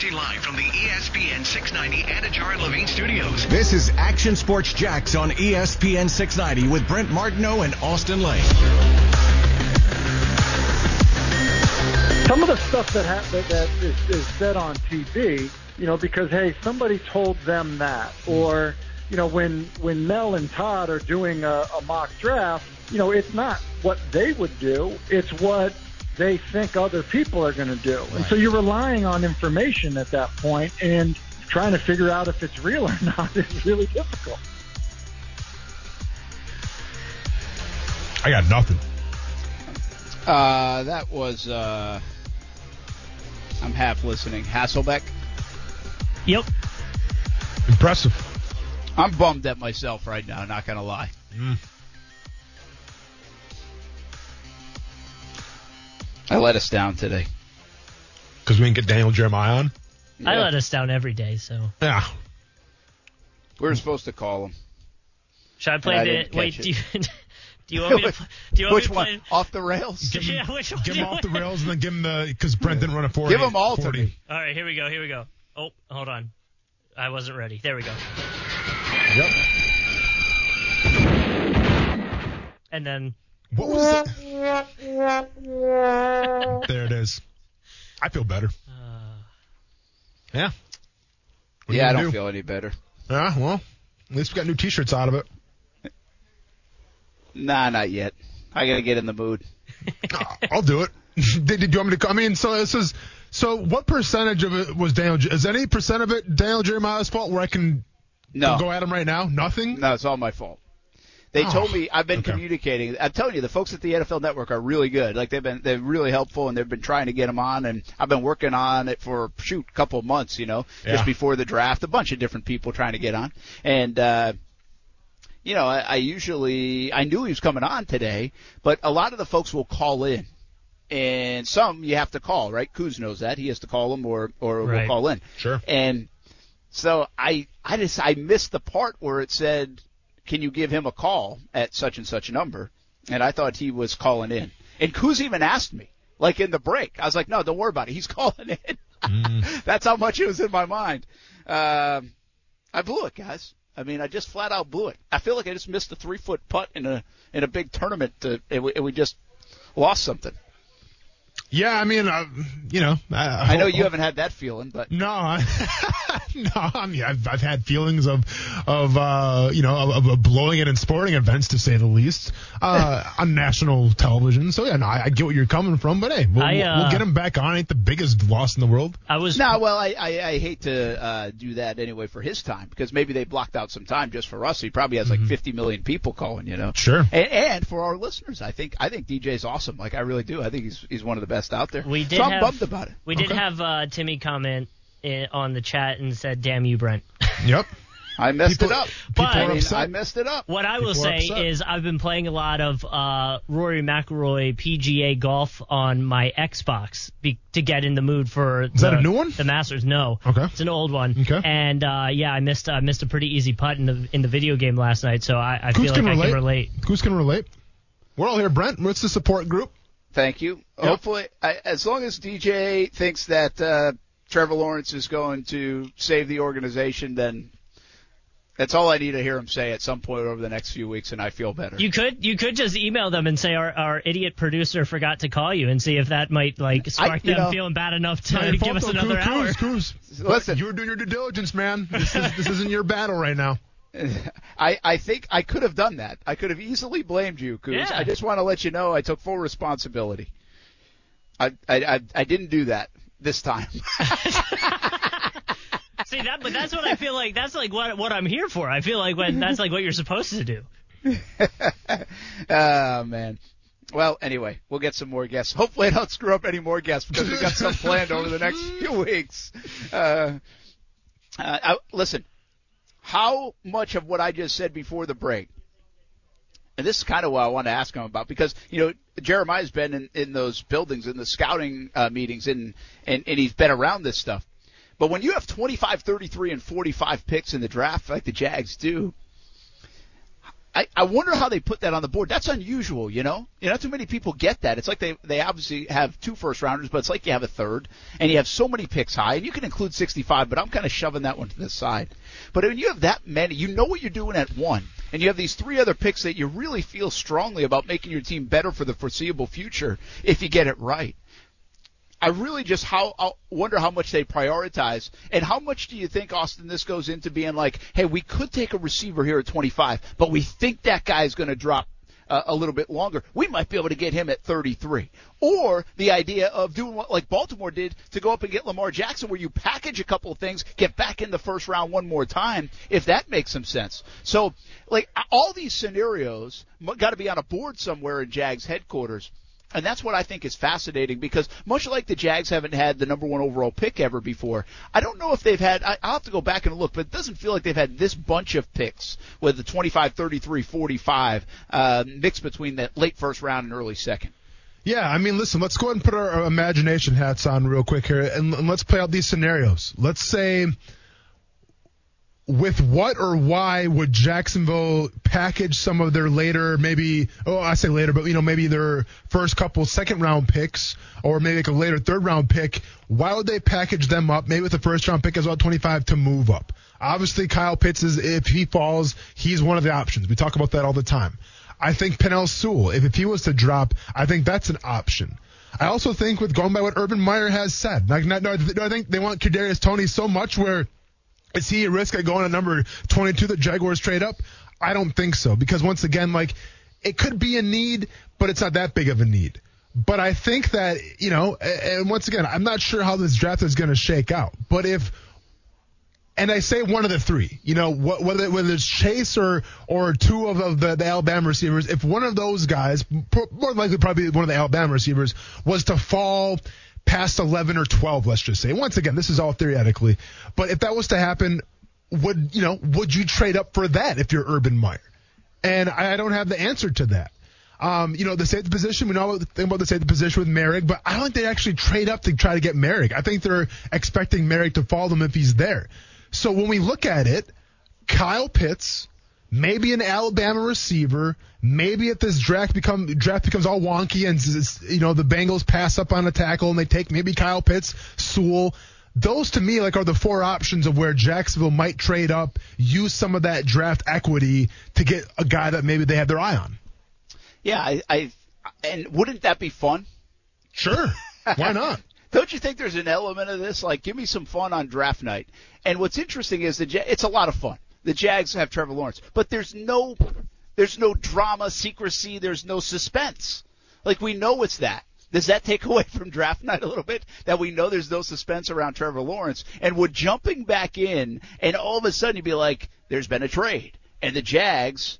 Broadcasting live from the ESPN 690 Anajar and Levine studios. This is Action Sports Jax on ESPN 690 with Brent Martineau and Austin Lane. some of the stuff that ha- that, that is, is said on TV, you know, because hey, somebody told them that, or you know, when when Mel and Todd are doing a, a mock draft, you know, it's not what they would do; it's what they think other people are going to do, and so you're relying on information at that point, and trying to figure out if it's real or not is really difficult. I got nothing. Uh, that was. Uh, I'm half listening. Hasselbeck. Yep. Impressive. I'm bummed at myself right now. Not gonna lie. Mm. I let us down today. Because we didn't get Daniel Jeremiah on. I let us down every day, so. Yeah. We were supposed to call him. Should I play I the. Wait, catch do you, do you want me to, pl- do you want Which me to one? play? Off the rails? Give him, Yeah, which one give him off the rails and then give him the because Brent didn't run a 40. Give 'em all to 40. me. All right, here we go, here we go. Oh, hold on. I wasn't ready. There we go. Yep. And then. What was it? There it is. I feel better. Uh, Yeah. What Yeah, I don't do? feel any better. Yeah, well, at least we got new T-shirts out of it. Nah, not yet. I gotta get in the mood. I'll do it. did, did you want me to? I mean, so this is. So, what percentage of it was Daniel? Is any percent of it Daniel Jeremiah's fault? Where I can No, go at him right now? Nothing. no, it's all my fault. They Oh, told me I've been okay. communicating. I'm telling you, the folks at the NFL Network are really good. Like they've been, they're really helpful, and they've been trying to get him on. And I've been working on it for shoot a couple of months. You know, Yeah. just before the draft, a bunch of different people trying to get on. And uh, you know, I, I usually I knew he was coming on today, but a lot of the folks will call in. And some you have to call, right? Kuz knows that. He has to call them or, or Right. will call in. Sure. And so I, I just, I missed the part where it said, can you give him a call at such and such a number? And I thought he was calling in. And Kuz even asked me, like in the break. I was like, no, don't worry about it. He's calling in. That's how much it was in my mind. Um, I blew it, guys. I mean, I just flat out blew it. I feel like I just missed a three foot putt in a in a big tournament, uh, and, we, and we just lost something. Yeah, I mean, uh, you know, I, I know you haven't had that feeling, but No, I, no. I mean, I've I've had feelings of of uh, you know of, of blowing it in sporting events to say the least uh, on national television. So yeah, no, I, I get where you're coming from, but hey, we'll, I, we'll- we'll uh, get him back on. Ain't the biggest loss in the world. I was. No, well, I, I, I hate to uh, do that anyway for his time because maybe they blocked out some time just for us. He probably has like 50 million people calling, you know. Sure. And, and for our listeners, I think I think DJ's awesome. Like I really do. I think he's he's one of the best out there. We did so I'm have- bummed about it. We did Okay. have uh, Timmy comment in, on the chat and said, "Damn you, Brent." Yep. I messed People- it up. people But- I, are mean, upset. I messed it up. What I will People are say is I've been playing a lot of uh, Rory McIlroy PGA golf on my Xbox be- to get in the mood for Is that a new one? The Masters. No, Okay. it's an old one. Okay. And uh, yeah, I missed I missed a pretty easy putt in the in the video game last night, so I, I Who's feel like can I can relate. Who's can relate? We're all here, Brent. What's the support group? Thank you. Hopefully, I, as long as DJ thinks that uh, Trevor Lawrence is going to save the organization, then that's all I need to hear him say at some point over the next few weeks, and I feel better. You could you could just email them and say our, our idiot producer forgot to call you and see if that might like spark you them know- feeling bad enough to give us another Kuz, hour. Kuz, Kuz. Listen. you were doing your due diligence, man. This is this isn't your battle right now. I, I think I could have done that. I could have easily blamed you, Kuz. Yeah. I just want to let you know I took full responsibility. I, I, I, I didn't do that this time. See that, but that's what I feel like. That's like what what I'm here for. I feel like when that's like what you're supposed to do. oh, man. Well, anyway, we'll get some more guests. Hopefully, I don't screw up any more guests because we've got some planned over the next few weeks. Uh, uh, I, listen, how much of what I just said before the break, and this is kind of what I want to ask him about because you know Jeremiah's been in, in those buildings in the scouting uh, meetings and, and and he's been around this stuff. But when you have 25, 33, and 45 picks in the draft like the Jags do, I, I wonder how they put that on the board. That's unusual, you know. You know, not too many people get that. It's like they they obviously have two first rounders, but it's like you have a third, and you have so many picks high, and you can include 65. But I'm kind of shoving that one to the side. But when you have that many, you know what you're doing at one, and you have these three other picks that you really feel strongly about making your team better for the foreseeable future if you get it right. I really just how I wonder how much they prioritize and how much do you think Austin this goes into being like, hey, we could take a receiver here at 25, but we think that guy is going to drop uh, a little bit longer. We might be able to get him at 33. Or the idea of doing what like Baltimore did to go up and get Lamar Jackson where you package a couple of things, get back in the first round one more time, if that makes some sense. So, like, all these scenarios got to be on a board somewhere in Jags headquarters. And that's what I think is fascinating because much like the Jags haven't had the number one overall pick ever before, I don't know if they've had, I, I'll have to go back and look, but it doesn't feel like they've had this bunch of picks with the 25, 33, 45, uh, mixed between that late first round and early second. Yeah, I mean, listen, let's go ahead and put our imagination hats on real quick here and, and let's play out these scenarios. Let's say, with what or why would Jacksonville package some of their later, maybe, oh, I say later, but you know, maybe their first couple second round picks or maybe like a later third round pick? Why would they package them up, maybe with the first round pick as well, 25 to move up? Obviously, Kyle Pitts is, if he falls, he's one of the options. We talk about that all the time. I think Penei Sewell, if, if he was to drop, I think that's an option. I also think with going by what Urban Meyer has said, like, no, no, I think they want Kadarius Toney so much where is he a risk at going at number 22 that Jaguars trade up? I don't think so because once again, like it could be a need, but it's not that big of a need. But I think that, you know, and once again, I'm not sure how this draft is going to shake out. But if, and I say one of the three, you know, whether whether it's Chase or or two of the, the Alabama receivers, if one of those guys, more likely probably one of the Alabama receivers, was to fall past 11 or 12, let's just say. Once again, this is all theoretically, but if that was to happen, would you know? Would you trade up for that if you're Urban Meyer? And I don't have the answer to that. Um, you know, the safety position, we know the thing about the safety position with Moehrig, but I don't think they actually trade up to try to get Moehrig. I think they're expecting Moehrig to follow them if he's there. So when we look at it, Kyle Pitts, maybe an Alabama receiver. Maybe if this draft become draft becomes all wonky and you know the Bengals pass up on a tackle and they take maybe Kyle Pitts, Sewell. Those to me like are the four options of where Jacksonville might trade up, use some of that draft equity to get a guy that maybe they have their eye on. Yeah, I, I and wouldn't that be fun? Sure. Why not? Don't you think there's an element of this? Like, give me some fun on draft night. And what's interesting is that it's a lot of fun the Jags have Trevor Lawrence, but there's no there's no drama, secrecy, there's no suspense. Like we know it's that. Does that take away from draft night a little bit? That we know there's no suspense around Trevor Lawrence, and would jumping back in, and all of a sudden you'd be like, "There's been a trade," and the Jags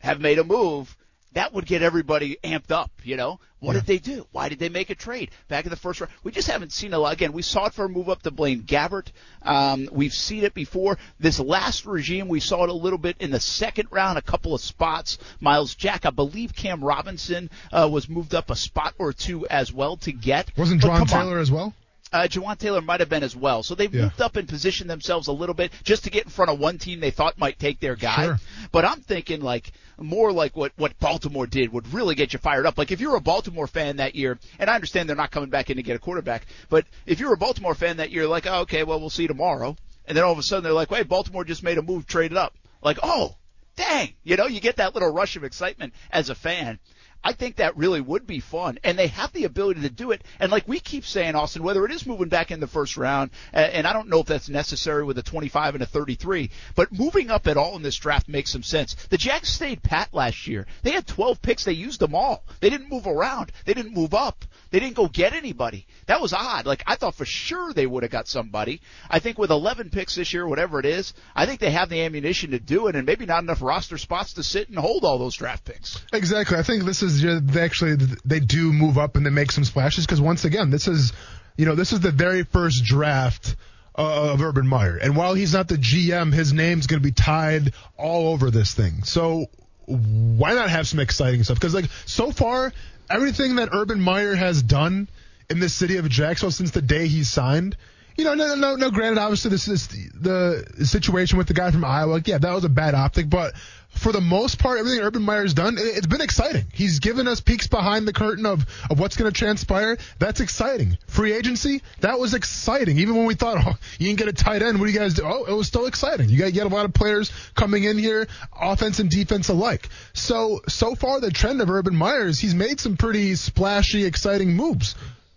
have made a move that would get everybody amped up, you know? What yeah. did they do? Why did they make a trade back in the first round? We just haven't seen a lot. Again, we saw it for a move up to Blaine Gabbert. Um, we've seen it before. This last regime, we saw it a little bit in the second round, a couple of spots. Myles Jack, I believe Cam Robinson uh, was moved up a spot or two as well to get. Wasn't Jawaan Taylor on. as well? Uh, Jawaan Taylor might have been as well. So they've yeah. moved up and positioned themselves a little bit just to get in front of one team they thought might take their guy. Sure. But I'm thinking like more like what, what Baltimore did would really get you fired up. Like if you're a Baltimore fan that year, and I understand they're not coming back in to get a quarterback, but if you're a Baltimore fan that year, like, oh, okay, well, we'll see tomorrow. And then all of a sudden they're like, wait, Baltimore just made a move, traded up. Like, oh, dang, you know, you get that little rush of excitement as a fan. I think that really would be fun, and they have the ability to do it. And like we keep saying, Austin, whether it is moving back in the first round, and I don't know if that's necessary with a 25 and a 33, but moving up at all in this draft makes some sense. The Jags stayed pat last year. They had 12 picks. They used them all. They didn't move around. They didn't move up. They didn't go get anybody. That was odd. Like I thought for sure they would have got somebody. I think with 11 picks this year, whatever it is, I think they have the ammunition to do it, and maybe not enough roster spots to sit and hold all those draft picks. Exactly. I think this is they actually they do move up and they make some splashes because once again this is you know this is the very first draft of Urban Meyer. And while he's not the GM his name's going to be tied all over this thing. So why not have some exciting stuff? Because like so far everything that Urban Meyer has done in the city of Jacksonville since the day he signed you know, no, no, no. Granted, obviously, this is the, situation with the guy from Iowa. Yeah, that was a bad optic, but for the most part, everything Urban Meyer's done, it, it's been exciting. He's given us peeks behind the curtain of, of what's going to transpire. That's exciting. Free agency, that was exciting. Even when we thought, oh, you can get a tight end, what do you guys do? Oh, it was still exciting. You got get a lot of players coming in here, offense and defense alike. So, so far, the trend of Urban Meyer is he's made some pretty splashy, exciting moves.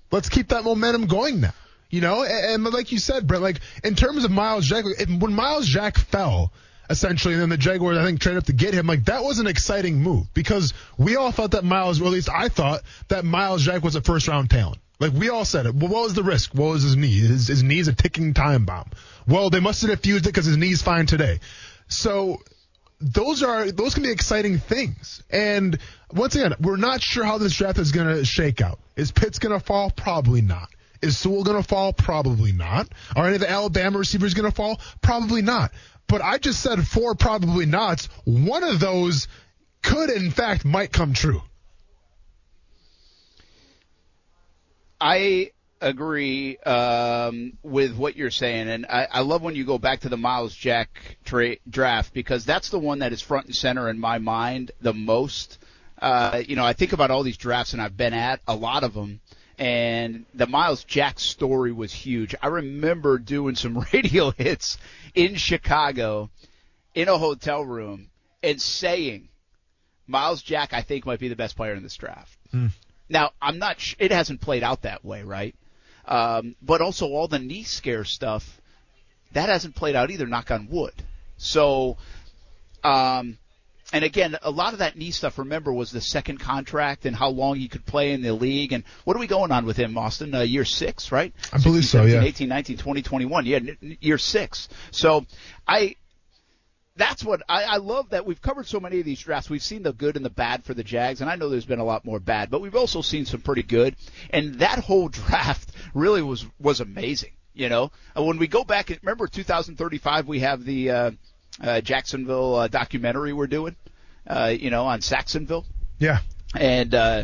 Let's keep that momentum going now. You know, and, and like you said, Brett, like in terms of Myles Jack, when Myles Jack fell, essentially, and then the Jaguars, I think, traded up to get him. Like that was an exciting move because we all thought that Myles, or at least I thought that Myles Jack was a first round talent. Like we all said it. Well, what was the risk? What was his knee? His, his knee's a ticking time bomb. Well, they must have diffused it because his knee's fine today. So those are those can be exciting things. And once again, we're not sure how this draft is going to shake out. Is Pitts going to fall? Probably not. Is Sewell going to fall? Probably not. Are any of the Alabama receivers going to fall? Probably not. But I just said four probably nots. One of those could, in fact, might come true. I agree um, with what you're saying, and I, I love when you go back to the Myles Jack tra- draft because that's the one that is front and center in my mind the most. Uh, you know, I think about all these drafts, and I've been at a lot of them, and the Myles Jack story was huge. I remember doing some radio hits in Chicago in a hotel room and saying Myles Jack I think might be the best player in this draft. Mm. Now, I'm not sh- it hasn't played out that way, right? Um, but also all the knee scare stuff that hasn't played out either knock on wood. So um and again, a lot of that knee stuff, remember, was the second contract and how long he could play in the league. And what are we going on with him, Austin? Uh, year six, right? I believe so, 17, yeah. 18, 19, 20, 21. Yeah, year six. So I, that's what I, I love that we've covered so many of these drafts. We've seen the good and the bad for the Jags, and I know there's been a lot more bad, but we've also seen some pretty good. And that whole draft really was was amazing. You know, when we go back, remember 2035, we have the uh, uh, Jacksonville uh, documentary we're doing, uh, you know, on Saxonville. Yeah. And uh,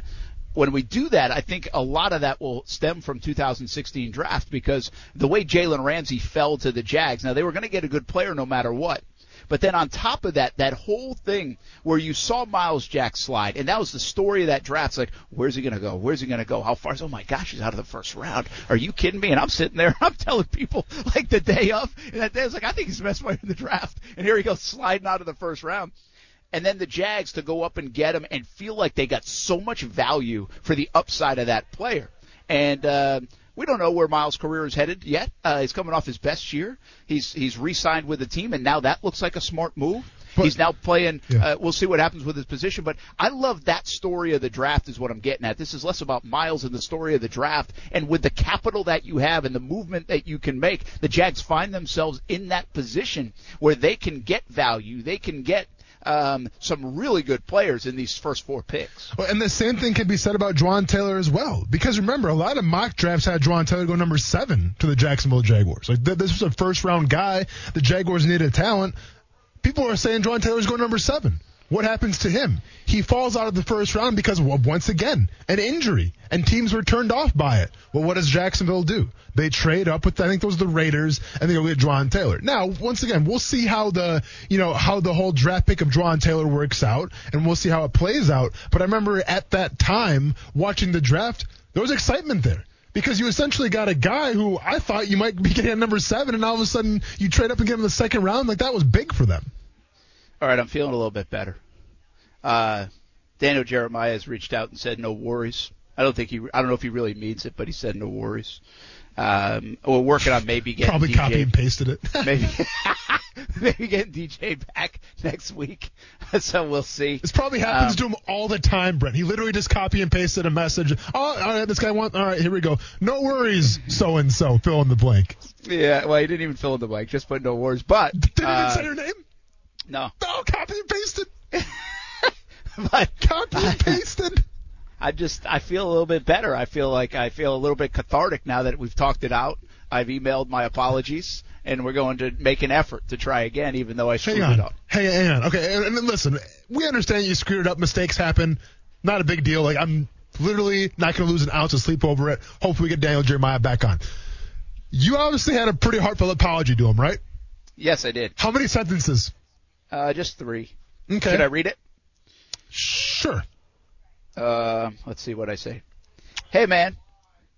when we do that, I think a lot of that will stem from 2016 draft because the way Jalen Ramsey fell to the Jags. Now they were going to get a good player no matter what. But then on top of that, that whole thing where you saw Myles Jack slide, and that was the story of that draft. It's like, where's he going to go? Where's he going to go? How far? Oh my gosh, he's out of the first round. Are you kidding me? And I'm sitting there, I'm telling people like the day of, and that day I was like, I think he's the best player in the draft. And here he goes sliding out of the first round and then the Jags to go up and get him and feel like they got so much value for the upside of that player. And uh, we don't know where Myles' career is headed yet. Uh, he's coming off his best year. He's he's re-signed with the team, and now that looks like a smart move. But, he's now playing. Yeah. Uh, we'll see what happens with his position, but I love that story of the draft. Is what I'm getting at. This is less about Myles and the story of the draft, and with the capital that you have and the movement that you can make, the Jags find themselves in that position where they can get value. They can get um, some really good players in these first four picks. Well, and the same thing can be said about Jawaan Taylor as well. Because remember, a lot of mock drafts had Jawaan Taylor go number seven to the Jacksonville Jaguars. Like th- this was a first round guy. The Jaguars needed talent. People are saying Jawaan Taylor's going number seven. What happens to him? He falls out of the first round because, once again, an injury, and teams were turned off by it. Well, what does Jacksonville do? They trade up with, I think those are the Raiders, and they go get Jawaan Taylor. Now, once again, we'll see how the, you know, how the whole draft pick of Jawaan Taylor works out, and we'll see how it plays out. But I remember at that time, watching the draft, there was excitement there because you essentially got a guy who I thought you might be getting at number seven, and all of a sudden you trade up and get him in the second round. Like that was big for them. All right, I'm feeling a little bit better. Uh, Daniel Jeremiah has reached out and said no worries. I don't think he. I don't know if he really means it, but he said no worries. Um, we're working on maybe getting probably DJ, copy and pasted it. maybe maybe getting DJ back next week. so we'll see. This probably happens um, to him all the time, Brent. He literally just copy and pasted a message. Oh, all right, this guy wants. All right, here we go. No worries, so and so. Fill in the blank. Yeah, well, he didn't even fill in the blank. Just put no worries. But did uh, even say your name? No. No, copy and pasted. but copy and pasted. I just I feel a little bit better. I feel like I feel a little bit cathartic now that we've talked it out. I've emailed my apologies, and we're going to make an effort to try again, even though I screwed hang on. it up. Hey, hang on. Okay, and, and listen, we understand you screwed it up. Mistakes happen. Not a big deal. Like I'm literally not going to lose an ounce of sleep over it. Hopefully, we get Daniel Jeremiah back on. You obviously had a pretty heartfelt apology to him, right? Yes, I did. How many sentences? Uh, just three. Okay. Should I read it? Sure. Uh, let's see what I say. Hey, man.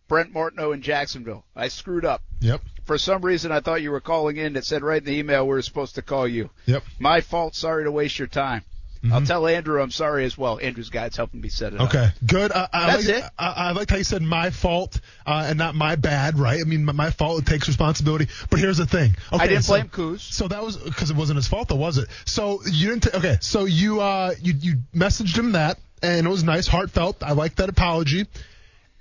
Brent Martineau in Jacksonville. I screwed up. Yep. For some reason, I thought you were calling in. It said right in the email we were supposed to call you. Yep. My fault. Sorry to waste your time. Mm-hmm. I'll tell Andrew I'm sorry as well. Andrew's guy's helping me set it up. Okay, good. Uh, I That's like, it. I, I liked how you said my fault uh, and not my bad, right? I mean, my, my fault. It takes responsibility. But here's the thing. Okay, I didn't so, blame Kuz. So that was because it wasn't his fault, though, was it? So you didn't. T- okay, so you uh you you messaged him that, and it was nice, heartfelt. I like that apology,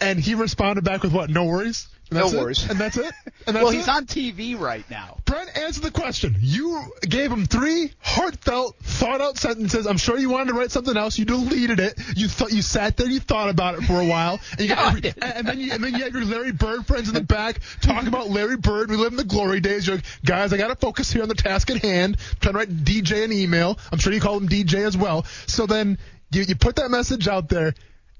and he responded back with what? No worries. And No that's it? And that's it. And that's Well, it? he's on TV right now. Brent, answer the question. You gave him three heartfelt, thought-out sentences. I'm sure you wanted to write something else. You deleted it. You thought you sat there. You thought about it for a while, and, you got every- and then you and then you had your Larry Bird friends in the back talking about Larry Bird. We live in the glory days. You're like, guys, I got to focus here on the task at hand. I'm trying to write DJ an email. I'm sure you called him DJ as well. So then you you put that message out there,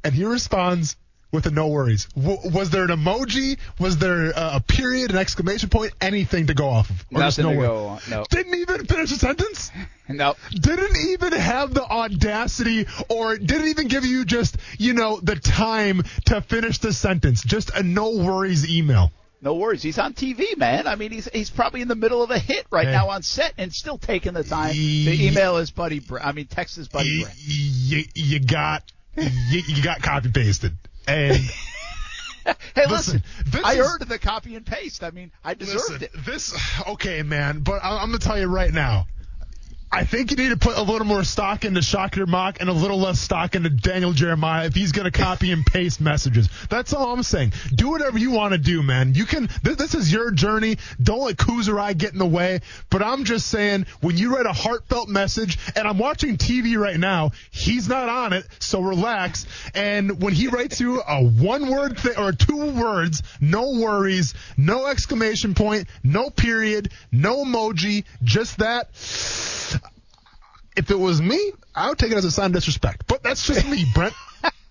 and he responds. With a no worries. W- was there an emoji? Was there uh, a period, an exclamation point, anything to go off of? Or Nothing to no go on. No. Didn't even finish a sentence? No. Didn't even have the audacity or didn't even give you just, you know, the time to finish the sentence. Just a no worries email. No worries. He's on TV, man. I mean, he's he's probably in the middle of a hit right Hey. now on set and still taking the time to email his buddy. Brent. I mean, text his buddy. You, Brent. you, you got, you, you got copy pasted. And Hey, Listen, listen. this I is- earned the copy and paste. I mean, I deserved Listen, it. This okay, man, but I- I'm gonna tell you right now. I think you need to put a little more stock into Shocker Mock and a little less stock into Daniel Jeremiah if he's going to copy and paste messages. That's all I'm saying. Do whatever you want to do, man. You can. Th- this is your journey. Don't let Kuz I get in the way. But I'm just saying, when you write a heartfelt message, and I'm watching TV right now, he's not on it, so relax. And when he writes you a one-word thing or two words, no worries, no exclamation point, no period, no emoji, just that if it was me, I would take it as a sign of disrespect. But that's just me, Brent.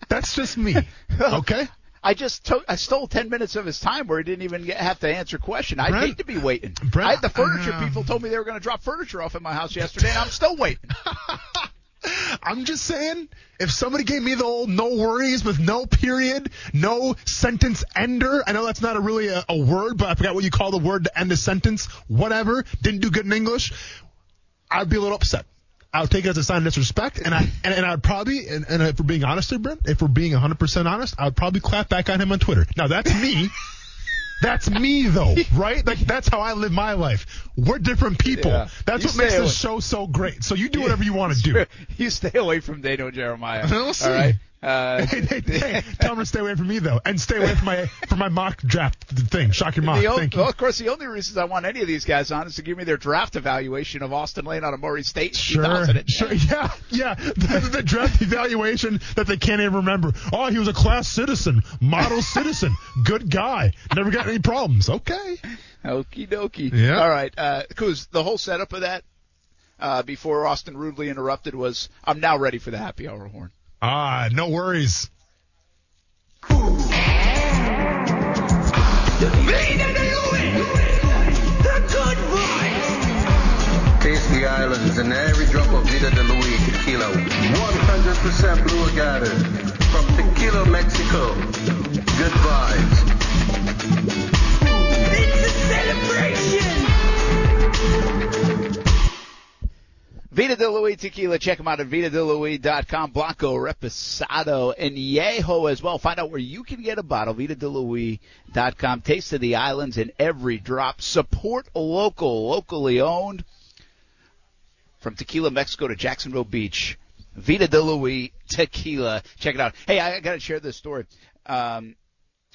That's just me. Okay? I just took, I stole 10 minutes of his time where he didn't even get, have to answer a question. I'd hate to be waiting. Brent, I, the furniture uh, people told me they were going to drop furniture off at my house yesterday, and I'm still waiting. I'm just saying, if somebody gave me the old no worries with no period, no sentence ender, I know that's not a really a, a word, but I forgot what you call the word to end a sentence, whatever, didn't do good in English, I'd be a little upset. I would take it as a sign of disrespect, and I and, and I'd probably, and, and if we're being honest here, Brent, if we're being 100% honest, I would probably clap back on him on Twitter. Now that's me. That's me though, right? Like that's how I live my life. We're different people. Yeah. That's You what makes stay this show so great. So you do whatever you want to do. you stay away from Dano Jeremiah. We'll see. All right. Uh, hey, hey, hey, tell him to stay away from me though, and stay away from my from my mock draft thing. Shock your mock. o- Thank you. well, of course, the only reasons I want any of these guys on is to give me their draft evaluation of Austin Lane out of Murray State. Sure, sure, yeah, yeah. The, the draft evaluation that they can't even remember. Oh, he was a class citizen, model citizen, good guy, never got any problems. Okay. Okie dokie. Yeah. All right. Uh, Kuz, the whole setup of that uh, before Austin rudely interrupted was I'm now ready for the happy hour horn. Ah, no worries. Taste the islands and every drop of Vida de Luis tequila. 100% blue agave from Tequila, Mexico. Good vibes. Vita de Luis Tequila. Check them out at VitaDeLuis.com. Blanco, Reposado, and Yeho as well. Find out where you can get a bottle. VitaDeLuis.com. Taste of the islands in every drop. Support local, locally owned. From Tequila, Mexico to Jacksonville Beach. Vita de Luis Tequila. Check it out. Hey, I got to share this story. Um,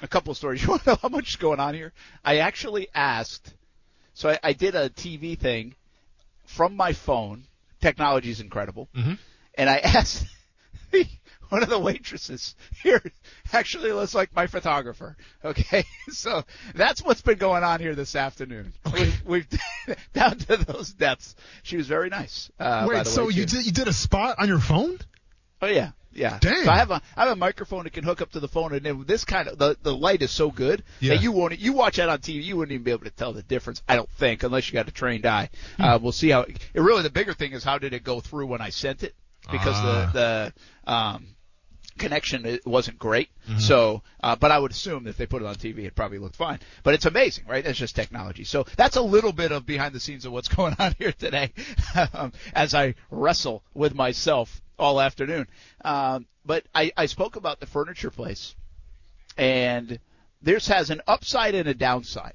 a couple stories. You want to know how much is going on here? I actually asked. So I, I did a TV thing from my phone. Technology is incredible. Mhm. And I asked one of the waitresses here actually looks like my photographer. Okay, so that's what's been going on here this afternoon. We've, we've down to those depths. She was very nice. Uh, by Wait, so way, you did you did a spot on your phone? Oh yeah. Yeah. Dang. So I have a I have a microphone that can hook up to the phone, and then this kind of the the light is so good Yeah. that you won't you watch that on TV, you wouldn't even be able to tell the difference. I don't think, unless you got a trained eye. Hmm. Uh, we'll see how. It, really, the bigger thing is how did it go through when I sent it because Ah. the the um connection it wasn't great. Mm-hmm. So, uh, but I would assume that if they put it on TV, it probably looked fine. But it's amazing, right? That's just technology. So that's a little bit of behind the scenes of what's going on here today, um, as I wrestle with myself all afternoon. Um, but I, I spoke about the furniture place, and this has an upside and a downside.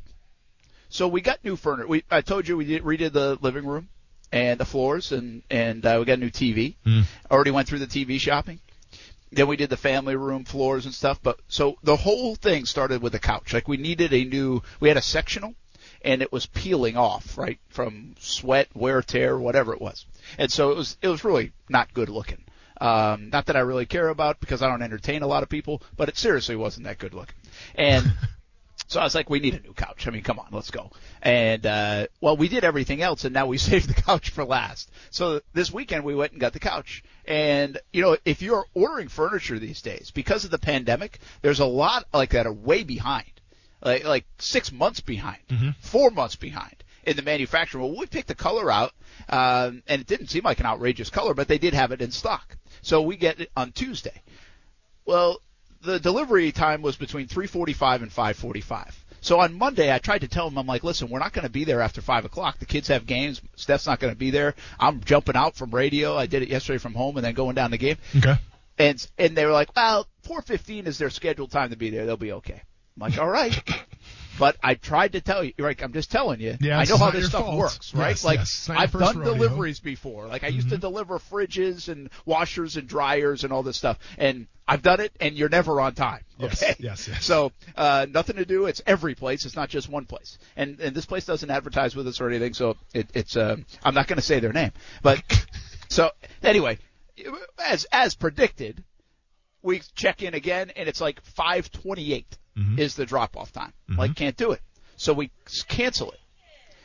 So we got new furniture. We I told you we did, redid the living room and the floors, and and uh, we got a new TV. Already went through the TV shopping. Then we did the family room floors and stuff. But so the whole thing started with the couch. Like we needed a new. We had a sectional, and it was peeling off right from sweat, wear, tear, whatever it was. And so it was it was really not good looking. Um, not that I really care about because I don't entertain a lot of people, but it seriously wasn't that good looking. And so I was like, we need a new couch. I mean, come on, let's go. And uh, well, we did everything else, and now we saved the couch for last. So this weekend we went and got the couch. And you know, if you're ordering furniture these days because of the pandemic, there's a lot like that are way behind, like like six months behind, four months behind in the manufacturer. Well, we picked the color out, um, and it didn't seem like an outrageous color, but they did have it in stock. So we get it on Tuesday. Well, the delivery time was between 3:45 and 5:45. So on Monday, I tried to tell them, I'm like, listen, we're not going to be there after five o'clock. The kids have games. Steph's not going to be there. I'm jumping out from radio. I did it yesterday from home, and then going down the game. Okay. And and they were like, well, 4:15 is their scheduled time to be there. They'll be okay. I'm like, all right. But I tried to tell you, right? I'm just telling you. Yeah, I know how this stuff fault. works, right? Yes, like yes. It's not your I've done rodeo. deliveries before. Like I used to deliver fridges and washers and dryers and all this stuff, and I've done it, and you're never on time. Yes, Okay. yes, yes. So uh, nothing to do. It's every place. It's not just one place. And and this place doesn't advertise with us or anything. So it, it's uh, I'm not going to say their name, but so anyway, as as predicted, we check in again, and it's like 5:28 is the drop off time. Like can't do it, so we cancel it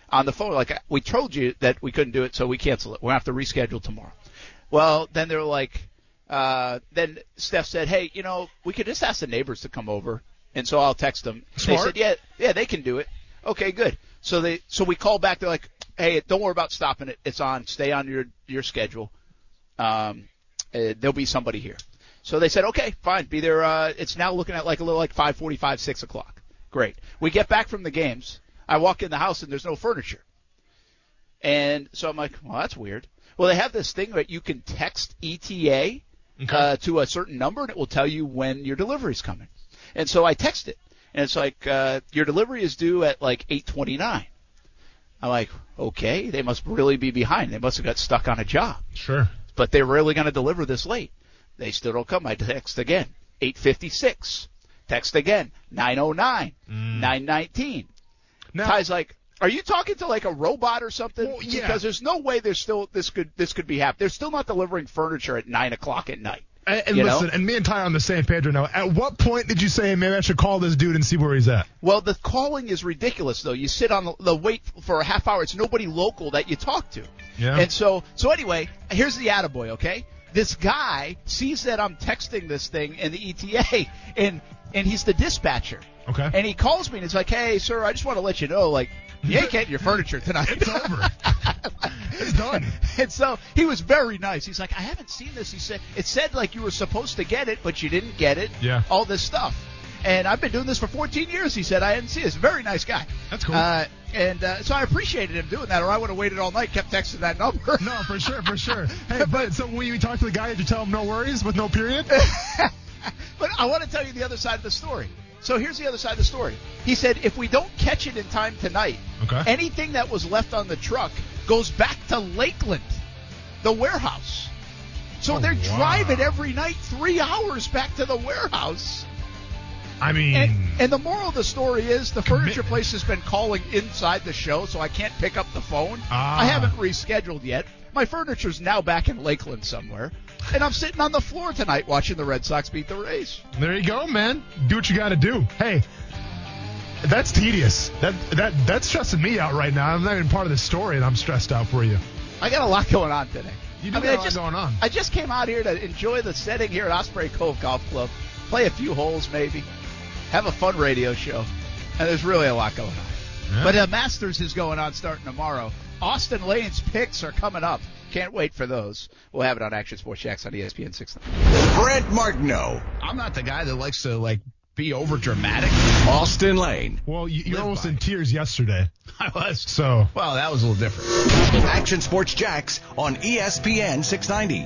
on the phone. Like we told you that we couldn't do it, so we cancel it. We'll have to reschedule tomorrow. Well, then they're like, uh, then Steph said, hey, you know, we could just ask the neighbors to come over, and so I'll text them. They said, yeah, yeah, they can do it. Okay, good. So they, so we call back. They're like, hey, don't worry about stopping it. It's on. Stay on your your schedule. Um, uh, there'll be somebody here. So they said, okay, fine, be there. Uh, it's now looking at like a little like 5:45, 6 o'clock. Great. We get back from the games. I walk in the house and there's no furniture. And so I'm like, well, that's weird. Well, they have this thing that you can text ETA uh, to a certain number and it will tell you when your delivery's coming. And so I text it, and it's like uh, your delivery is due at like 8:29. I'm like, okay, they must really be behind. They must have got stuck on a job Sure. but they're really going to deliver this late. They still don't come. I text again, 856. Text again, 909, 919. Mm. Now, Ty's like, are you talking to like a robot or something? Well, yeah. Because there's no way there's still this could this could be happening. They're still not delivering furniture at nine o'clock at night. and, and you know? listen, and me and Ty on the same page right now. At what point did you say maybe I should call this dude and see where he's at? Well, the calling is ridiculous though. You sit on the, the wait for a half hour. It's nobody local that you talk to. Yeah. And so, so anyway, here's the attaboy, okay? This guy sees that I'm texting this thing in the ETA, and and he's the dispatcher. Okay. And he calls me and he's like, "Hey, sir, I just want to let you know, like, you ain't getting your furniture tonight. It's over. it's done. and so he was very nice. He's like, I haven't seen this. He said it said like you were supposed to get it, but you didn't get it. Yeah. All this stuff. And I've been doing this for 14 years. He said I hadn't seen this. Very nice guy. That's cool. Uh, and uh, so I appreciated him doing that, or I would have waited all night, kept texting that number. No, for sure, for sure. Hey, but so when you talk to the guy, did you tell him no worries with no period? But I want to tell you the other side of the story. So here's the other side of the story. He said if we don't catch it in time tonight, Okay. anything that was left on the truck goes back to Lakeland, the warehouse. So Oh, they're wow. driving every night three hours back to the warehouse. I mean, And, and the moral of the story is the furniture place has been calling inside the show, so I can't pick up the phone. Ah. I haven't rescheduled yet. My furniture's now back in Lakeland somewhere. And I'm sitting on the floor tonight watching the Red Sox beat the Rays. there you go, man. Do what you got to do. Hey, that's tedious. That that that's stressing me out right now. I'm not even part of the story, and I'm stressed out for you. I got a lot going on today. You do I mean, I a lot just, going on. I just came out here to enjoy the setting here at Osprey Cove Golf Club, play a few holes maybe, have a fun radio show, and there's really a lot going on. Yeah. But the Masters is going on starting tomorrow. Austin Lane's picks are coming up. Can't wait for those. We'll have it on Action Sports Jax on ESPN 690. Brent Martineau, I'm not the guy that likes to like be over dramatic. Austin Lane. well, you, you're Live almost by. in tears yesterday. I was. So Well, that was a little different. Action Sports Jax on ESPN 690.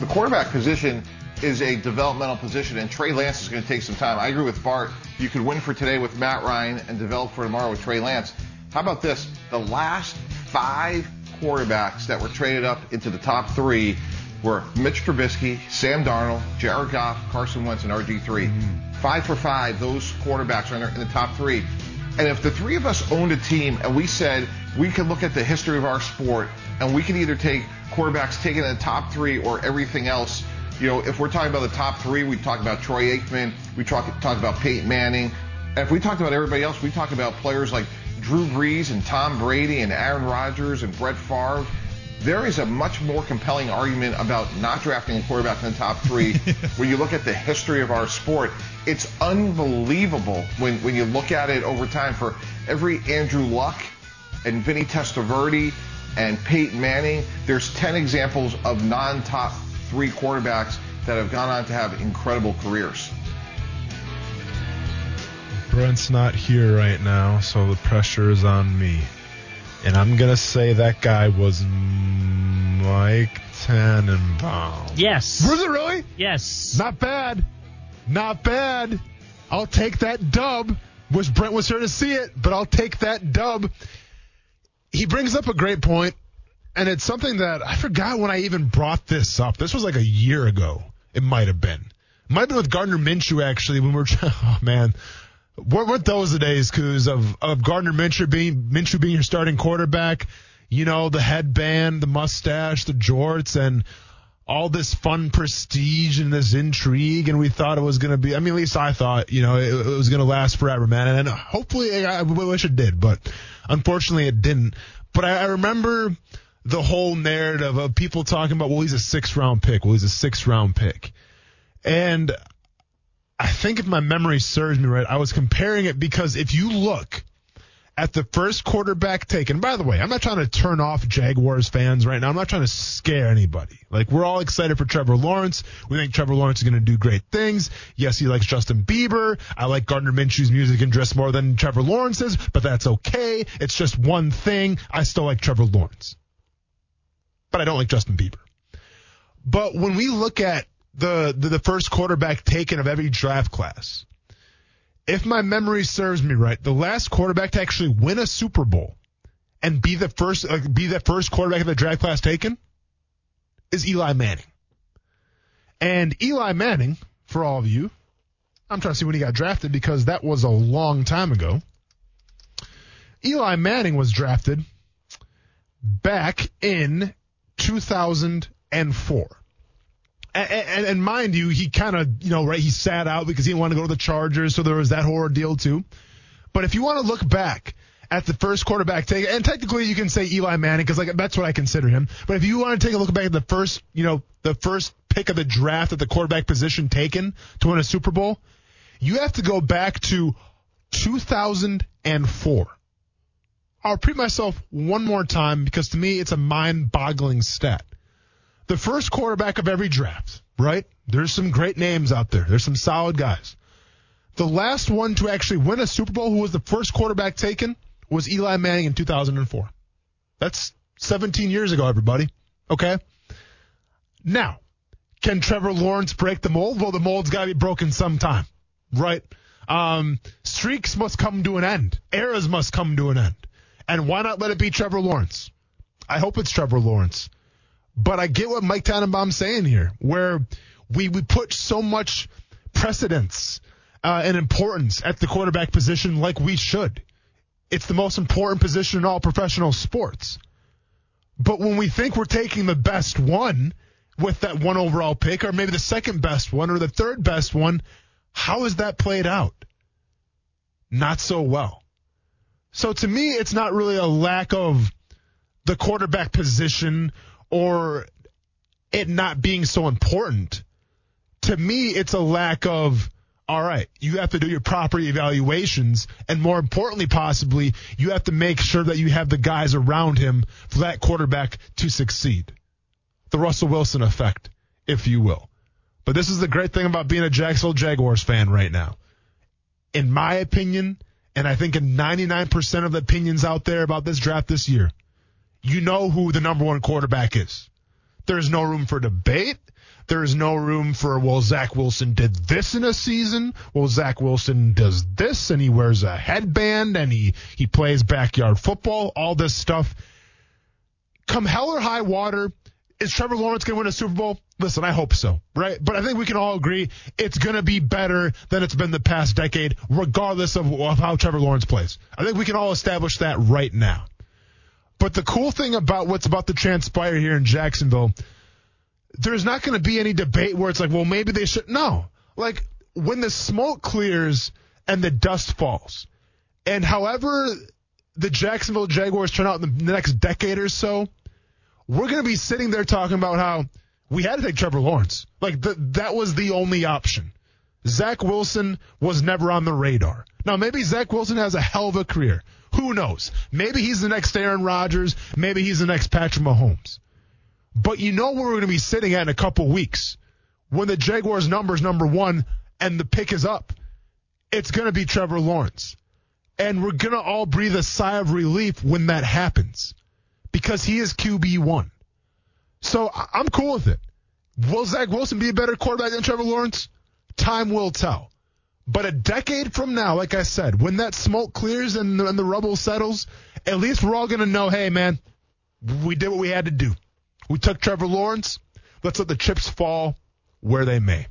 the quarterback position is a developmental position, and Trey Lance is going to take some time. I agree with Bart. You could win for today with Matt Ryan and develop for tomorrow with Trey Lance. How about this? The last five quarterbacks that were traded up into the top three were Mitch Trubisky, Sam Darnold, Jared Goff, Carson Wentz, and RG3. Mm-hmm. Five for five, those quarterbacks are in the- in the top three. And if the three of us owned a team and we said we could look at the history of our sport and we could either take quarterbacks taken in the top three or everything else, you know, if we're talking about the top three, we talk about Troy Aikman, we talk, talk about Peyton Manning. If we talked about everybody else, we talk about players like Drew Brees and Tom Brady and Aaron Rodgers and Brett Favre. There is a much more compelling argument about not drafting a quarterback in the top three when you look at the history of our sport. It's unbelievable when, when you look at it over time for every Andrew Luck and Vinny Testaverde and Peyton Manning, there's 10 examples of non-top three quarterbacks that have gone on to have incredible careers. Brent's not here right now, so the pressure is on me. And I'm going to say that guy was Mike Tannenbaum. Yes. was it really? Yes. Not bad. Not bad. I'll take that dub. Wish Brent was here to see it, but I'll take that dub. He brings up a great point, and it's something that I forgot when I even brought this up. This was like a year ago. It might have been. It might have been with Gardner Minshew, actually, when we were Oh, man. Weren't weren't those the days, Kuz, of, of Gardner Minshew being, Minshew being your starting quarterback? You know, the headband, the mustache, the jorts, and all this fun prestige and this intrigue, and we thought it was going to be. I mean, at least I thought, you know, it, it was going to last forever, man. And uh, hopefully, I, I wish it did, but unfortunately, it didn't. But I, I remember the whole narrative of people talking about, well, he's a six round pick. Well, he's a six round pick, and I think if my memory serves me right, I was comparing it because if you look at the first quarterback taken. By the way, I'm not trying to turn off Jaguars fans right now. I'm not trying to scare anybody. Like we're all excited for Trevor Lawrence. We think Trevor Lawrence is going to do great things. Yes, he likes Justin Bieber. I like Gardner Minshew's music and dress more than Trevor Lawrence's, but that's okay. It's just one thing. I still like Trevor Lawrence, but I don't like Justin Bieber. But when we look at the, the, the first quarterback taken of every draft class, if my memory serves me right, the last quarterback to actually win a Super Bowl and be the first uh, be the first quarterback of the draft class taken is Eli Manning. And Eli Manning, for all of you, I'm trying to see when he got drafted because that was a long time ago. Eli Manning was drafted back in 2004 and, and, and mind you, he kind of, you know, right, he sat out because he didn't want to go to the Chargers, so there was that horror deal too. But if you want to look back at the first quarterback take, and technically you can say Eli Manning because like that's what I consider him. But if you want to take a look back at the first, you know, the first pick of the draft at the quarterback position taken to win a Super Bowl, you have to go back to 2004. I'll repeat myself one more time because to me it's a mind-boggling stat the first quarterback of every draft, right? There's some great names out there. There's some solid guys. The last one to actually win a Super Bowl who was the first quarterback taken was Eli Manning in 2004. That's 17 years ago, everybody. Okay? Now, can Trevor Lawrence break the mold? Well, the mold's got to be broken sometime, right? Um, streaks must come to an end. Eras must come to an end. And why not let it be Trevor Lawrence? I hope it's Trevor Lawrence. But I get what Mike Tannenbaum's saying here, where we, we put so much precedence uh, and importance at the quarterback position like we should. It's the most important position in all professional sports. But when we think we're taking the best one with that one overall pick, or maybe the second best one, or the third best one, how is that played out? Not so well. So to me, it's not really a lack of the quarterback position or it not being so important. To me, it's a lack of, all right, you have to do your proper evaluations. And more importantly, possibly, you have to make sure that you have the guys around him for that quarterback to succeed. The Russell Wilson effect, if you will. But this is the great thing about being a Jacksonville Jaguars fan right now. In my opinion, and I think in 99% of the opinions out there about this draft this year, you know who the number one quarterback is. There's no room for debate. There is no room for, well, Zach Wilson did this in a season. Well, Zach Wilson does this and he wears a headband and he, he plays backyard football, all this stuff. Come hell or high water, is Trevor Lawrence going to win a Super Bowl? Listen, I hope so, right? But I think we can all agree it's going to be better than it's been the past decade, regardless of, of how Trevor Lawrence plays. I think we can all establish that right now. But the cool thing about what's about to transpire here in Jacksonville, there's not going to be any debate where it's like, well, maybe they should. No. Like, when the smoke clears and the dust falls, and however the Jacksonville Jaguars turn out in the next decade or so, we're going to be sitting there talking about how we had to take Trevor Lawrence. Like the, that was the only option. Zach Wilson was never on the radar. Now maybe Zach Wilson has a hell of a career. Who knows? Maybe he's the next Aaron Rodgers. Maybe he's the next Patrick Mahomes. But you know where we're going to be sitting at in a couple weeks when the Jaguars number's number one and the pick is up. It's going to be Trevor Lawrence. And we're going to all breathe a sigh of relief when that happens because he is QB1. So I'm cool with it. Will Zach Wilson be a better quarterback than Trevor Lawrence? Time will tell. But a decade from now, like I said, when that smoke clears and the, and the rubble settles, at least we're all going to know, hey, man, we did what we had to do. We took Trevor Lawrence. Let's let the chips fall where they may.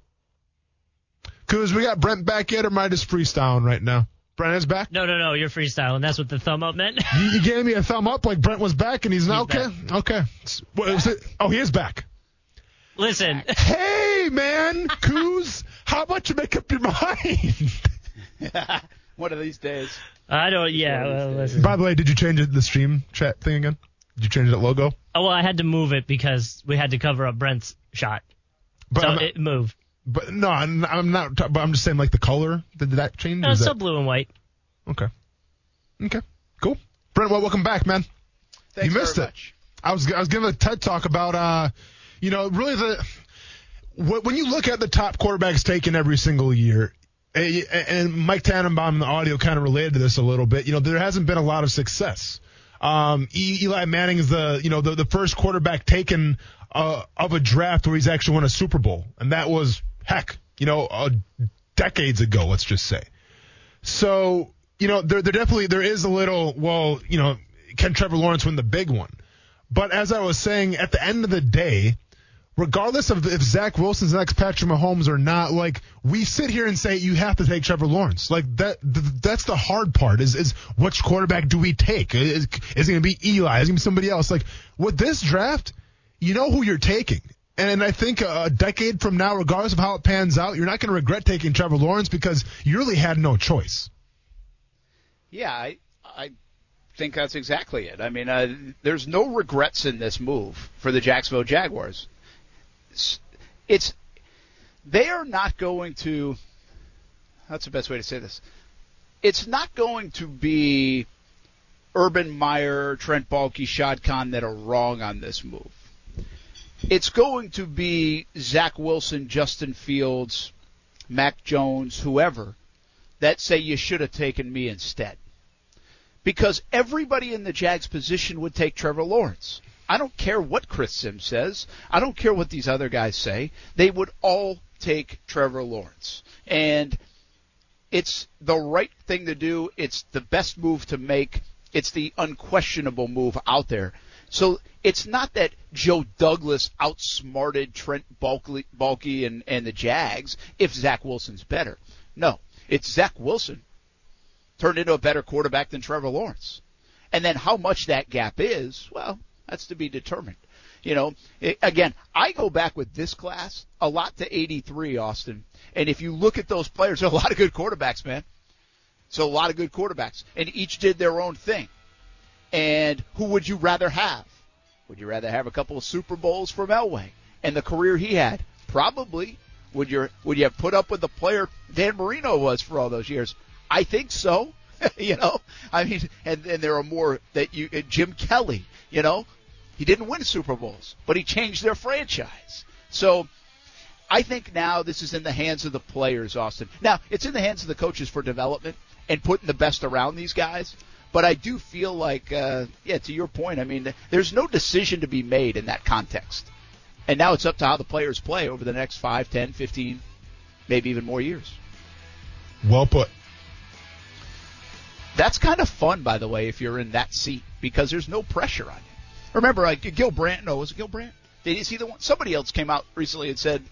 Because we got Brent back yet, or am I just freestyling right now? Brent is back? No, no, no. You're freestyling. That's what the thumb up meant. you, you, gave me a thumb up like Brent was back and he's not He's okay. Okay. What, it, oh, he is back. Listen. Hey, man, Kuz, how about you make up your mind? One of these days. I don't. Yeah. Well, listen. By the way, did you change the stream chat thing again? Did you change that logo? Oh well, I had to move it because we had to cover up Brent's shot. But so I'm, it moved. But no, I'm, I'm not. But I'm just saying, like the color. Did that change? No, Is it's that- still blue and white. Okay. Okay. Cool. Brent, well, welcome back, man. Thanks you missed very it. much. I was I was giving a TED talk about uh, you know, really the when you look at the top quarterbacks taken every single year. And Mike Tannenbaum in the audio kind of related to this a little bit. You know, there hasn't been a lot of success. Um, E- Eli Manning is the you know the, the first quarterback taken uh, of a draft where he's actually won a Super Bowl, and that was heck, you know, uh, decades ago. Let's just say. So, you know, there, there definitely, there is a little, well, you know, can Trevor Lawrence win the big one? But as I was saying, at the end of the day, regardless of if Zach Wilson's next Patrick Mahomes or not, like we sit here and say you have to take Trevor Lawrence. Like that, th- that's the hard part is, is which quarterback do we take? Is, is it going to be Eli? Is it going to be somebody else? Like with this draft, you know who you're taking. And I think a decade from now, regardless of how it pans out, you're not going to regret taking Trevor Lawrence because you really had no choice. Yeah, I, I think that's exactly it. I mean, uh, there's no regrets in this move for the Jacksonville Jaguars. It's, it's they are not going to. That's the best way to say this. It's not going to be Urban Meyer, Trent Baalke, Shad Khan that are wrong on this move. It's going to be Zach Wilson, Justin Fields, Mac Jones, whoever that say you should have taken me instead. Because everybody in the Jags position would take Trevor Lawrence. I don't care what Chris Sims says. I don't care what these other guys say. They would all take Trevor Lawrence. And it's the right thing to do. It's the best move to make. It's the unquestionable move out there. So it's not that Joe Douglas outsmarted Trent Baalke, Baalke and, and the Jags if Zach Wilson's better. No, it's Zach Wilson turned into a better quarterback than Trevor Lawrence. And then how much that gap is, well, that's to be determined. You know, again, I go back with this class a lot to 83, Austin. And if you look at those players, there are a lot of good quarterbacks, man. So a lot of good quarterbacks. And each did their own thing. And who would you rather have? Would you rather have a couple of Super Bowls from Elway and the career he had? Probably. Would you would you have put up with the player Dan Marino was for all those years? I think so. you know, I mean, and, and there are more that you Jim Kelly. You know, he didn't win Super Bowls, but he changed their franchise. So I think now this is in the hands of the players, Austin. Now it's in the hands of the coaches for development and putting the best around these guys. But I do feel like, uh, yeah, to your point, I mean, there's no decision to be made in that context. And now it's up to how the players play over the next 5, 10, 15, maybe even more years. Well put. That's kind of fun, by the way, if you're in that seat because there's no pressure on you. Remember, like Gil Brandt. No, was it Gil Brandt? Did you see the one? Somebody else came out recently and said,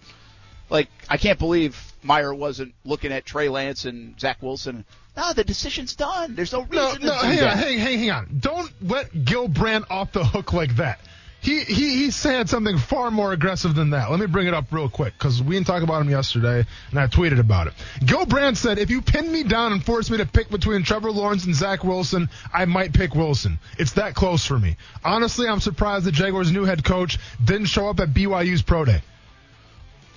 like, I can't believe Meyer wasn't looking at Trey Lance and Zach Wilson. No, the decision's done. There's no reason no, no, to do hang that. on, hang, hang, hang on. Don't let Gil Brandt off the hook like that. He, he he's saying something far more aggressive than that. Let me bring it up real quick because we didn't talk about him yesterday, and I tweeted about it. Gil Brandt said, "If you pin me down and force me to pick between Trevor Lawrence and Zach Wilson, I might pick Wilson. It's that close for me. Honestly, I'm surprised the Jaguars' new head coach didn't show up at BYU's pro day.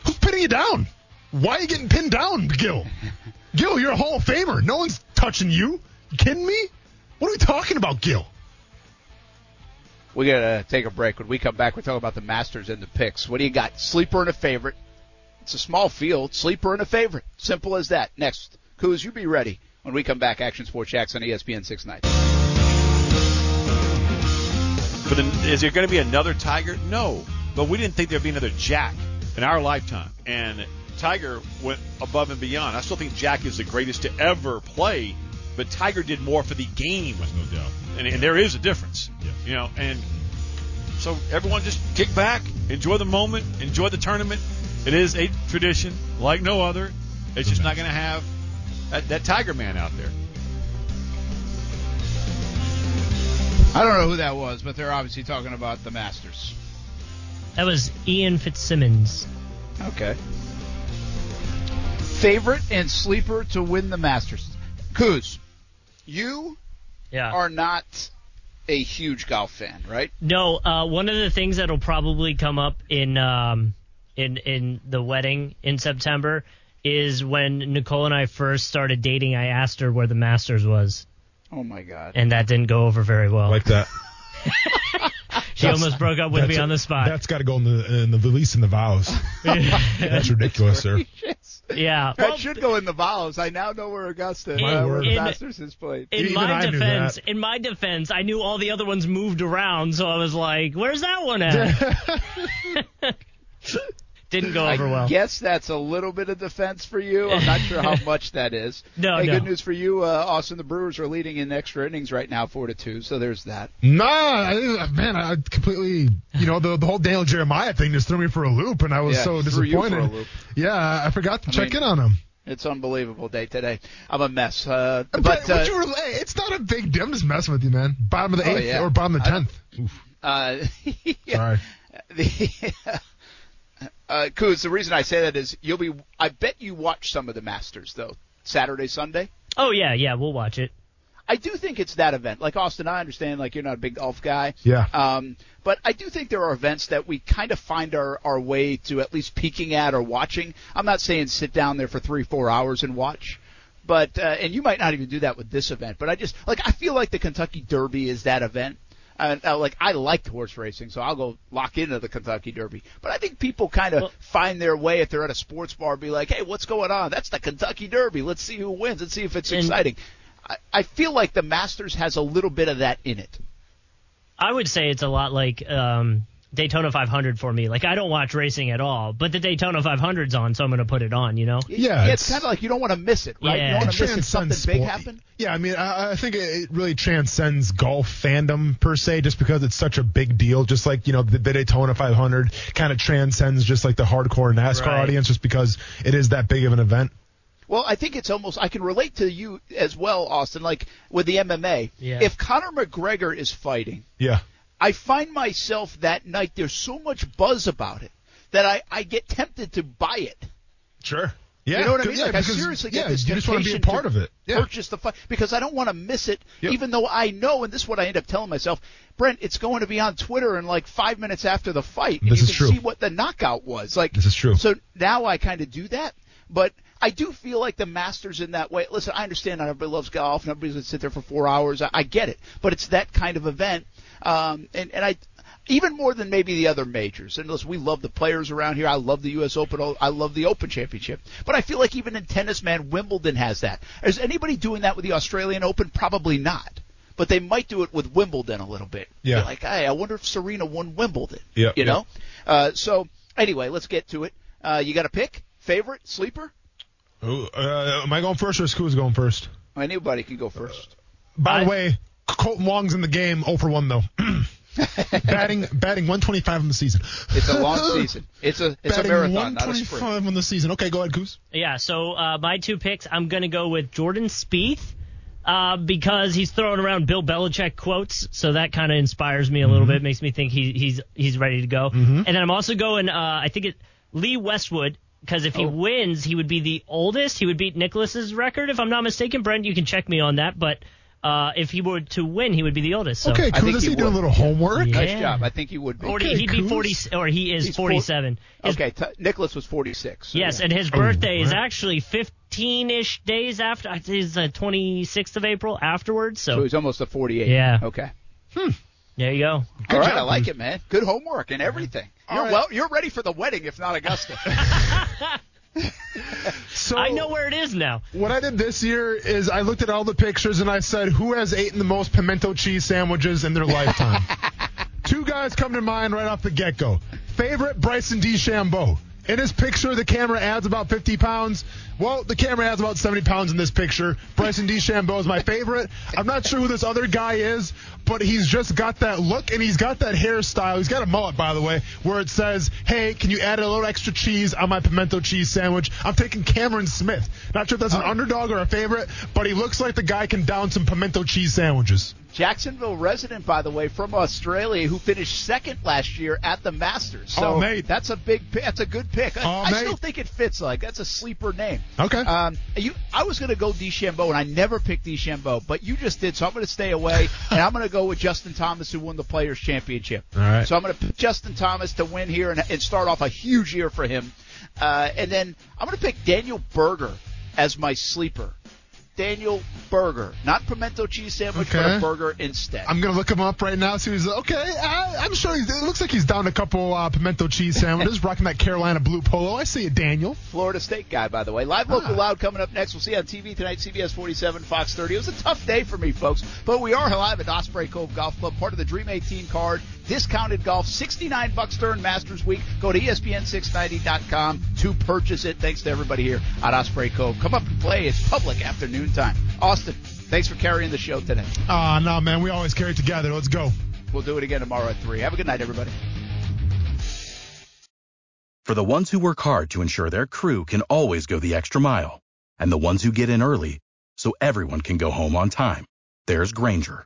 Who's pinning you down? Why are you getting pinned down, Gil? Gil, you're a Hall of Famer. No one's touching you. You kidding me? What are we talking about, Gil? We gotta take a break. When we come back, we're talking about the Masters and the picks. What do you got? Sleeper and a favorite. It's a small field. Sleeper and a favorite. Simple as that. Next, Kuz, you be ready. When we come back, Action Sports Jax on ESPN 690. But then, is there going to be another Tiger? No. But we didn't think there'd be another Jack in our lifetime. And Tiger went above and beyond. I still think Jack is the greatest to ever play, but Tiger did more for the game. No doubt. And, and there is a difference. Yeah. You know, and so everyone just kick back, enjoy the moment, enjoy the tournament. It is a tradition like no other. It's just not going to have that, that Tiger man out there. I don't know who that was, but they're obviously talking about the Masters. That was Ian Fitzsimmons. Okay. Favorite and sleeper to win the Masters. Kuz, you Yeah. are not a huge golf fan, right? No, uh, one of the things that'll probably come up in um, in in the wedding in September is when Nicole and I first started dating. I asked her where the Masters was, Oh my God. and that didn't go over very well. Like that. she almost broke up with me That's- on the spot. That's got to go in the in the release in the vows. That's ridiculous, sir. yeah. That Well, should go in the vows. I now know where Augusta, In- uh, where in- Masters is played. in Even my I defense, in my defense, I knew all the other ones moved around, so I was like, "Where's that one at?" Didn't go over well. I well. guess that's a little bit of defense for you. I'm not sure how much that is. No, hey, no. good news for you, uh, Austin. The Brewers are leading in extra innings right now, four to two. So there's that. Nah, I, man, I completely, you know, the the whole Daniel Jeremiah thing just threw me for a loop, and I was Yeah, so threw you for a disappointed. loop. Yeah, I forgot to I check mean- in on him. It's unbelievable day today. I'm a mess. Uh, But, but uh, would you relay? It's not a big deal. I'm just messing with you, man. Bottom of the Oh, eighth yeah. or bottom of the tenth. Uh, yeah. Sorry. the uh, Kuz, the reason I say that is you'll be. I bet you watch some of the Masters though. Saturday, Sunday. Oh yeah, yeah, we'll watch it. I do think it's that event. Like Austin, I understand. Like you're not a big golf guy. Yeah. Um, but I do think there are events that we kind of find our, our way to at least peeking at or watching. I'm not saying sit down there for three, four hours and watch. But, uh, and you might not even do that with this event, but I just, like, I feel like the Kentucky Derby is that event. And, uh, like, I like horse racing, so I'll go lock into the Kentucky Derby. But I think people kind of Well- find their way if they're at a sports bar, be like, hey, what's going on? That's the Kentucky Derby. Let's see who wins. Let's see if it's And- exciting. I, I feel like the Masters has a little bit of that in it. I would say it's a lot like um, Daytona 500 for me. Like I don't watch racing at all, but the Daytona 500's on, so I'm going to put it on. You know? Yeah, yeah, it's- it's, kind of like you don't want to miss it, right? Yeah. You don't want It to miss it. Something transcends big happen. Yeah, I mean, I, I think it it really transcends golf fandom per se, just because it's such a big deal. Just like you know, the, the Daytona 500 kind of transcends just like the hardcore NASCAR Right. audience, just because it is that big of an event. Well, I think it's almost. I can relate to you as well, Austin. Like with the MMA, Yeah. if Conor McGregor is fighting, Yeah. I find myself that night. There's so much buzz about it that I I get tempted to buy it. Sure. Yeah, you know what I mean? yeah, like I because- seriously yeah, get this you just wanna be a part of it. Yeah. Purchase the fight because I don't want to miss it. Yep. Even though I know, and this is what I end up telling myself, Brent, it's going to be on Twitter in like five minutes after the fight, and This you is can true. see what the knockout was. Like This is true. So now I kind of do that, but. I do feel like the Masters in that way. Listen, I understand not everybody loves golf and everybody's to sit there for four hours. I, I get it, but it's that kind of event. Um, and, and I, even more than maybe the other majors. And listen, we love the players around here. I love the U.S. Open. I love the Open Championship. But I feel like even in tennis, man, Wimbledon has that. Is anybody doing that with the Australian Open? Probably not. But they might do it with Wimbledon a little bit. Yeah. You're like, hey, I wonder if Serena won Wimbledon. Yeah, You yeah. know? Uh, so anyway, let's get to it. Uh, you got a pick? Favorite? Sleeper? Ooh, uh, am I going first or is Kuz going first? Anybody can go first. By the way, Kolten Wong's in the game 0 for 1 though. batting batting 125 in the season. It's a long season. It's a it's batting a marathon, not a sprint. 125 in the season. Okay, go ahead, Kuz. Yeah, so uh, my two picks, I'm going to go with Jordan Spieth uh, because he's throwing around Bill Belichick quotes, so that kind of inspires me a little bit, makes me think he, he's he's ready to go. And then I'm also going, uh, I think it Lee Westwood because if he Oh. wins, he would be the oldest. He would beat Nicklaus's record, if I'm not mistaken. Brent, you can check me on that, but. Uh, if he were to win, he would be the oldest. So. Okay, I think Kuz, is he he doing a little homework? Yeah. Nice job. I think you would be. 40, Okay, he'd be Kuz. 40, or he is He's 47. His Okay, t- Nicklaus was 46. so Yes, yeah. and his birthday is right. actually 15-ish days after. I think It's the 26th of April afterwards. so So he's almost a 48. Yeah. Okay. Hmm. there you go. All right, job, I like it, man. Good homework and everything. You're right. well. You're ready for the wedding, if not Augusta. So I know where it is now. What I did this year is I looked at all the pictures and I said, who has eaten the most pimento cheese sandwiches in their lifetime? Two guys come to mind right off the get go. Favorite Bryson DeChambeau. In his picture, the camera adds about 50 pounds. Well, the camera adds about 70 pounds in this picture. Bryson DeChambeau is my favorite. I'm not sure who this other guy is, but he's just got that look and he's got that hairstyle. He's got a mullet, by the way, where it says, hey, can you add a little extra cheese on my pimento cheese sandwich? I'm taking Cameron Smith. Not sure if that's an underdog or a favorite, but he looks like the guy can down some pimento cheese sandwiches. Jacksonville resident, by the way, from Australia, who finished second last year at the Masters. So Oh, mate. that's a big, that's a good pick. I, Oh, I still think it fits. Like that's a sleeper name. Okay. Um, you, I was going to go DeChambeau, and I never picked DeChambeau, but you just did, so I'm going to stay away, and I'm going to go with Justin Thomas, who won the Players Championship. All right. So I'm going to pick Justin Thomas to win here and, and start off a huge year for him. Uh, and then I'm going to pick Daniel Berger as my sleeper. Daniel Berger, not pimento cheese sandwich, but a burger instead. I'm gonna look him up right now. See, who's okay. I, I'm sure he's, it looks like he's down a couple uh, pimento cheese sandwiches, rocking that Carolina blue polo. I see it, Daniel. Florida State guy, by the way. Live local Ah. loud coming up next. We'll see you on TV tonight, CBS 47, Fox 30. It was a tough day for me, folks, but we are live at Osprey Cove Golf Club, part of the Dream 18 card. Discounted golf, 69 bucks during Masters Week. Go to E ESPN690.com to purchase it. Thanks to everybody here at Osprey Cove. Come up and play. It's public afternoon time. Austin, thanks for carrying the show today. Ah, no, man. We always carry it together. Let's go. We'll do it again tomorrow at 3. Have a good night, everybody. For the ones who work hard to ensure their crew can always go the extra mile, and the ones who get in early so everyone can go home on time, there's Grainger,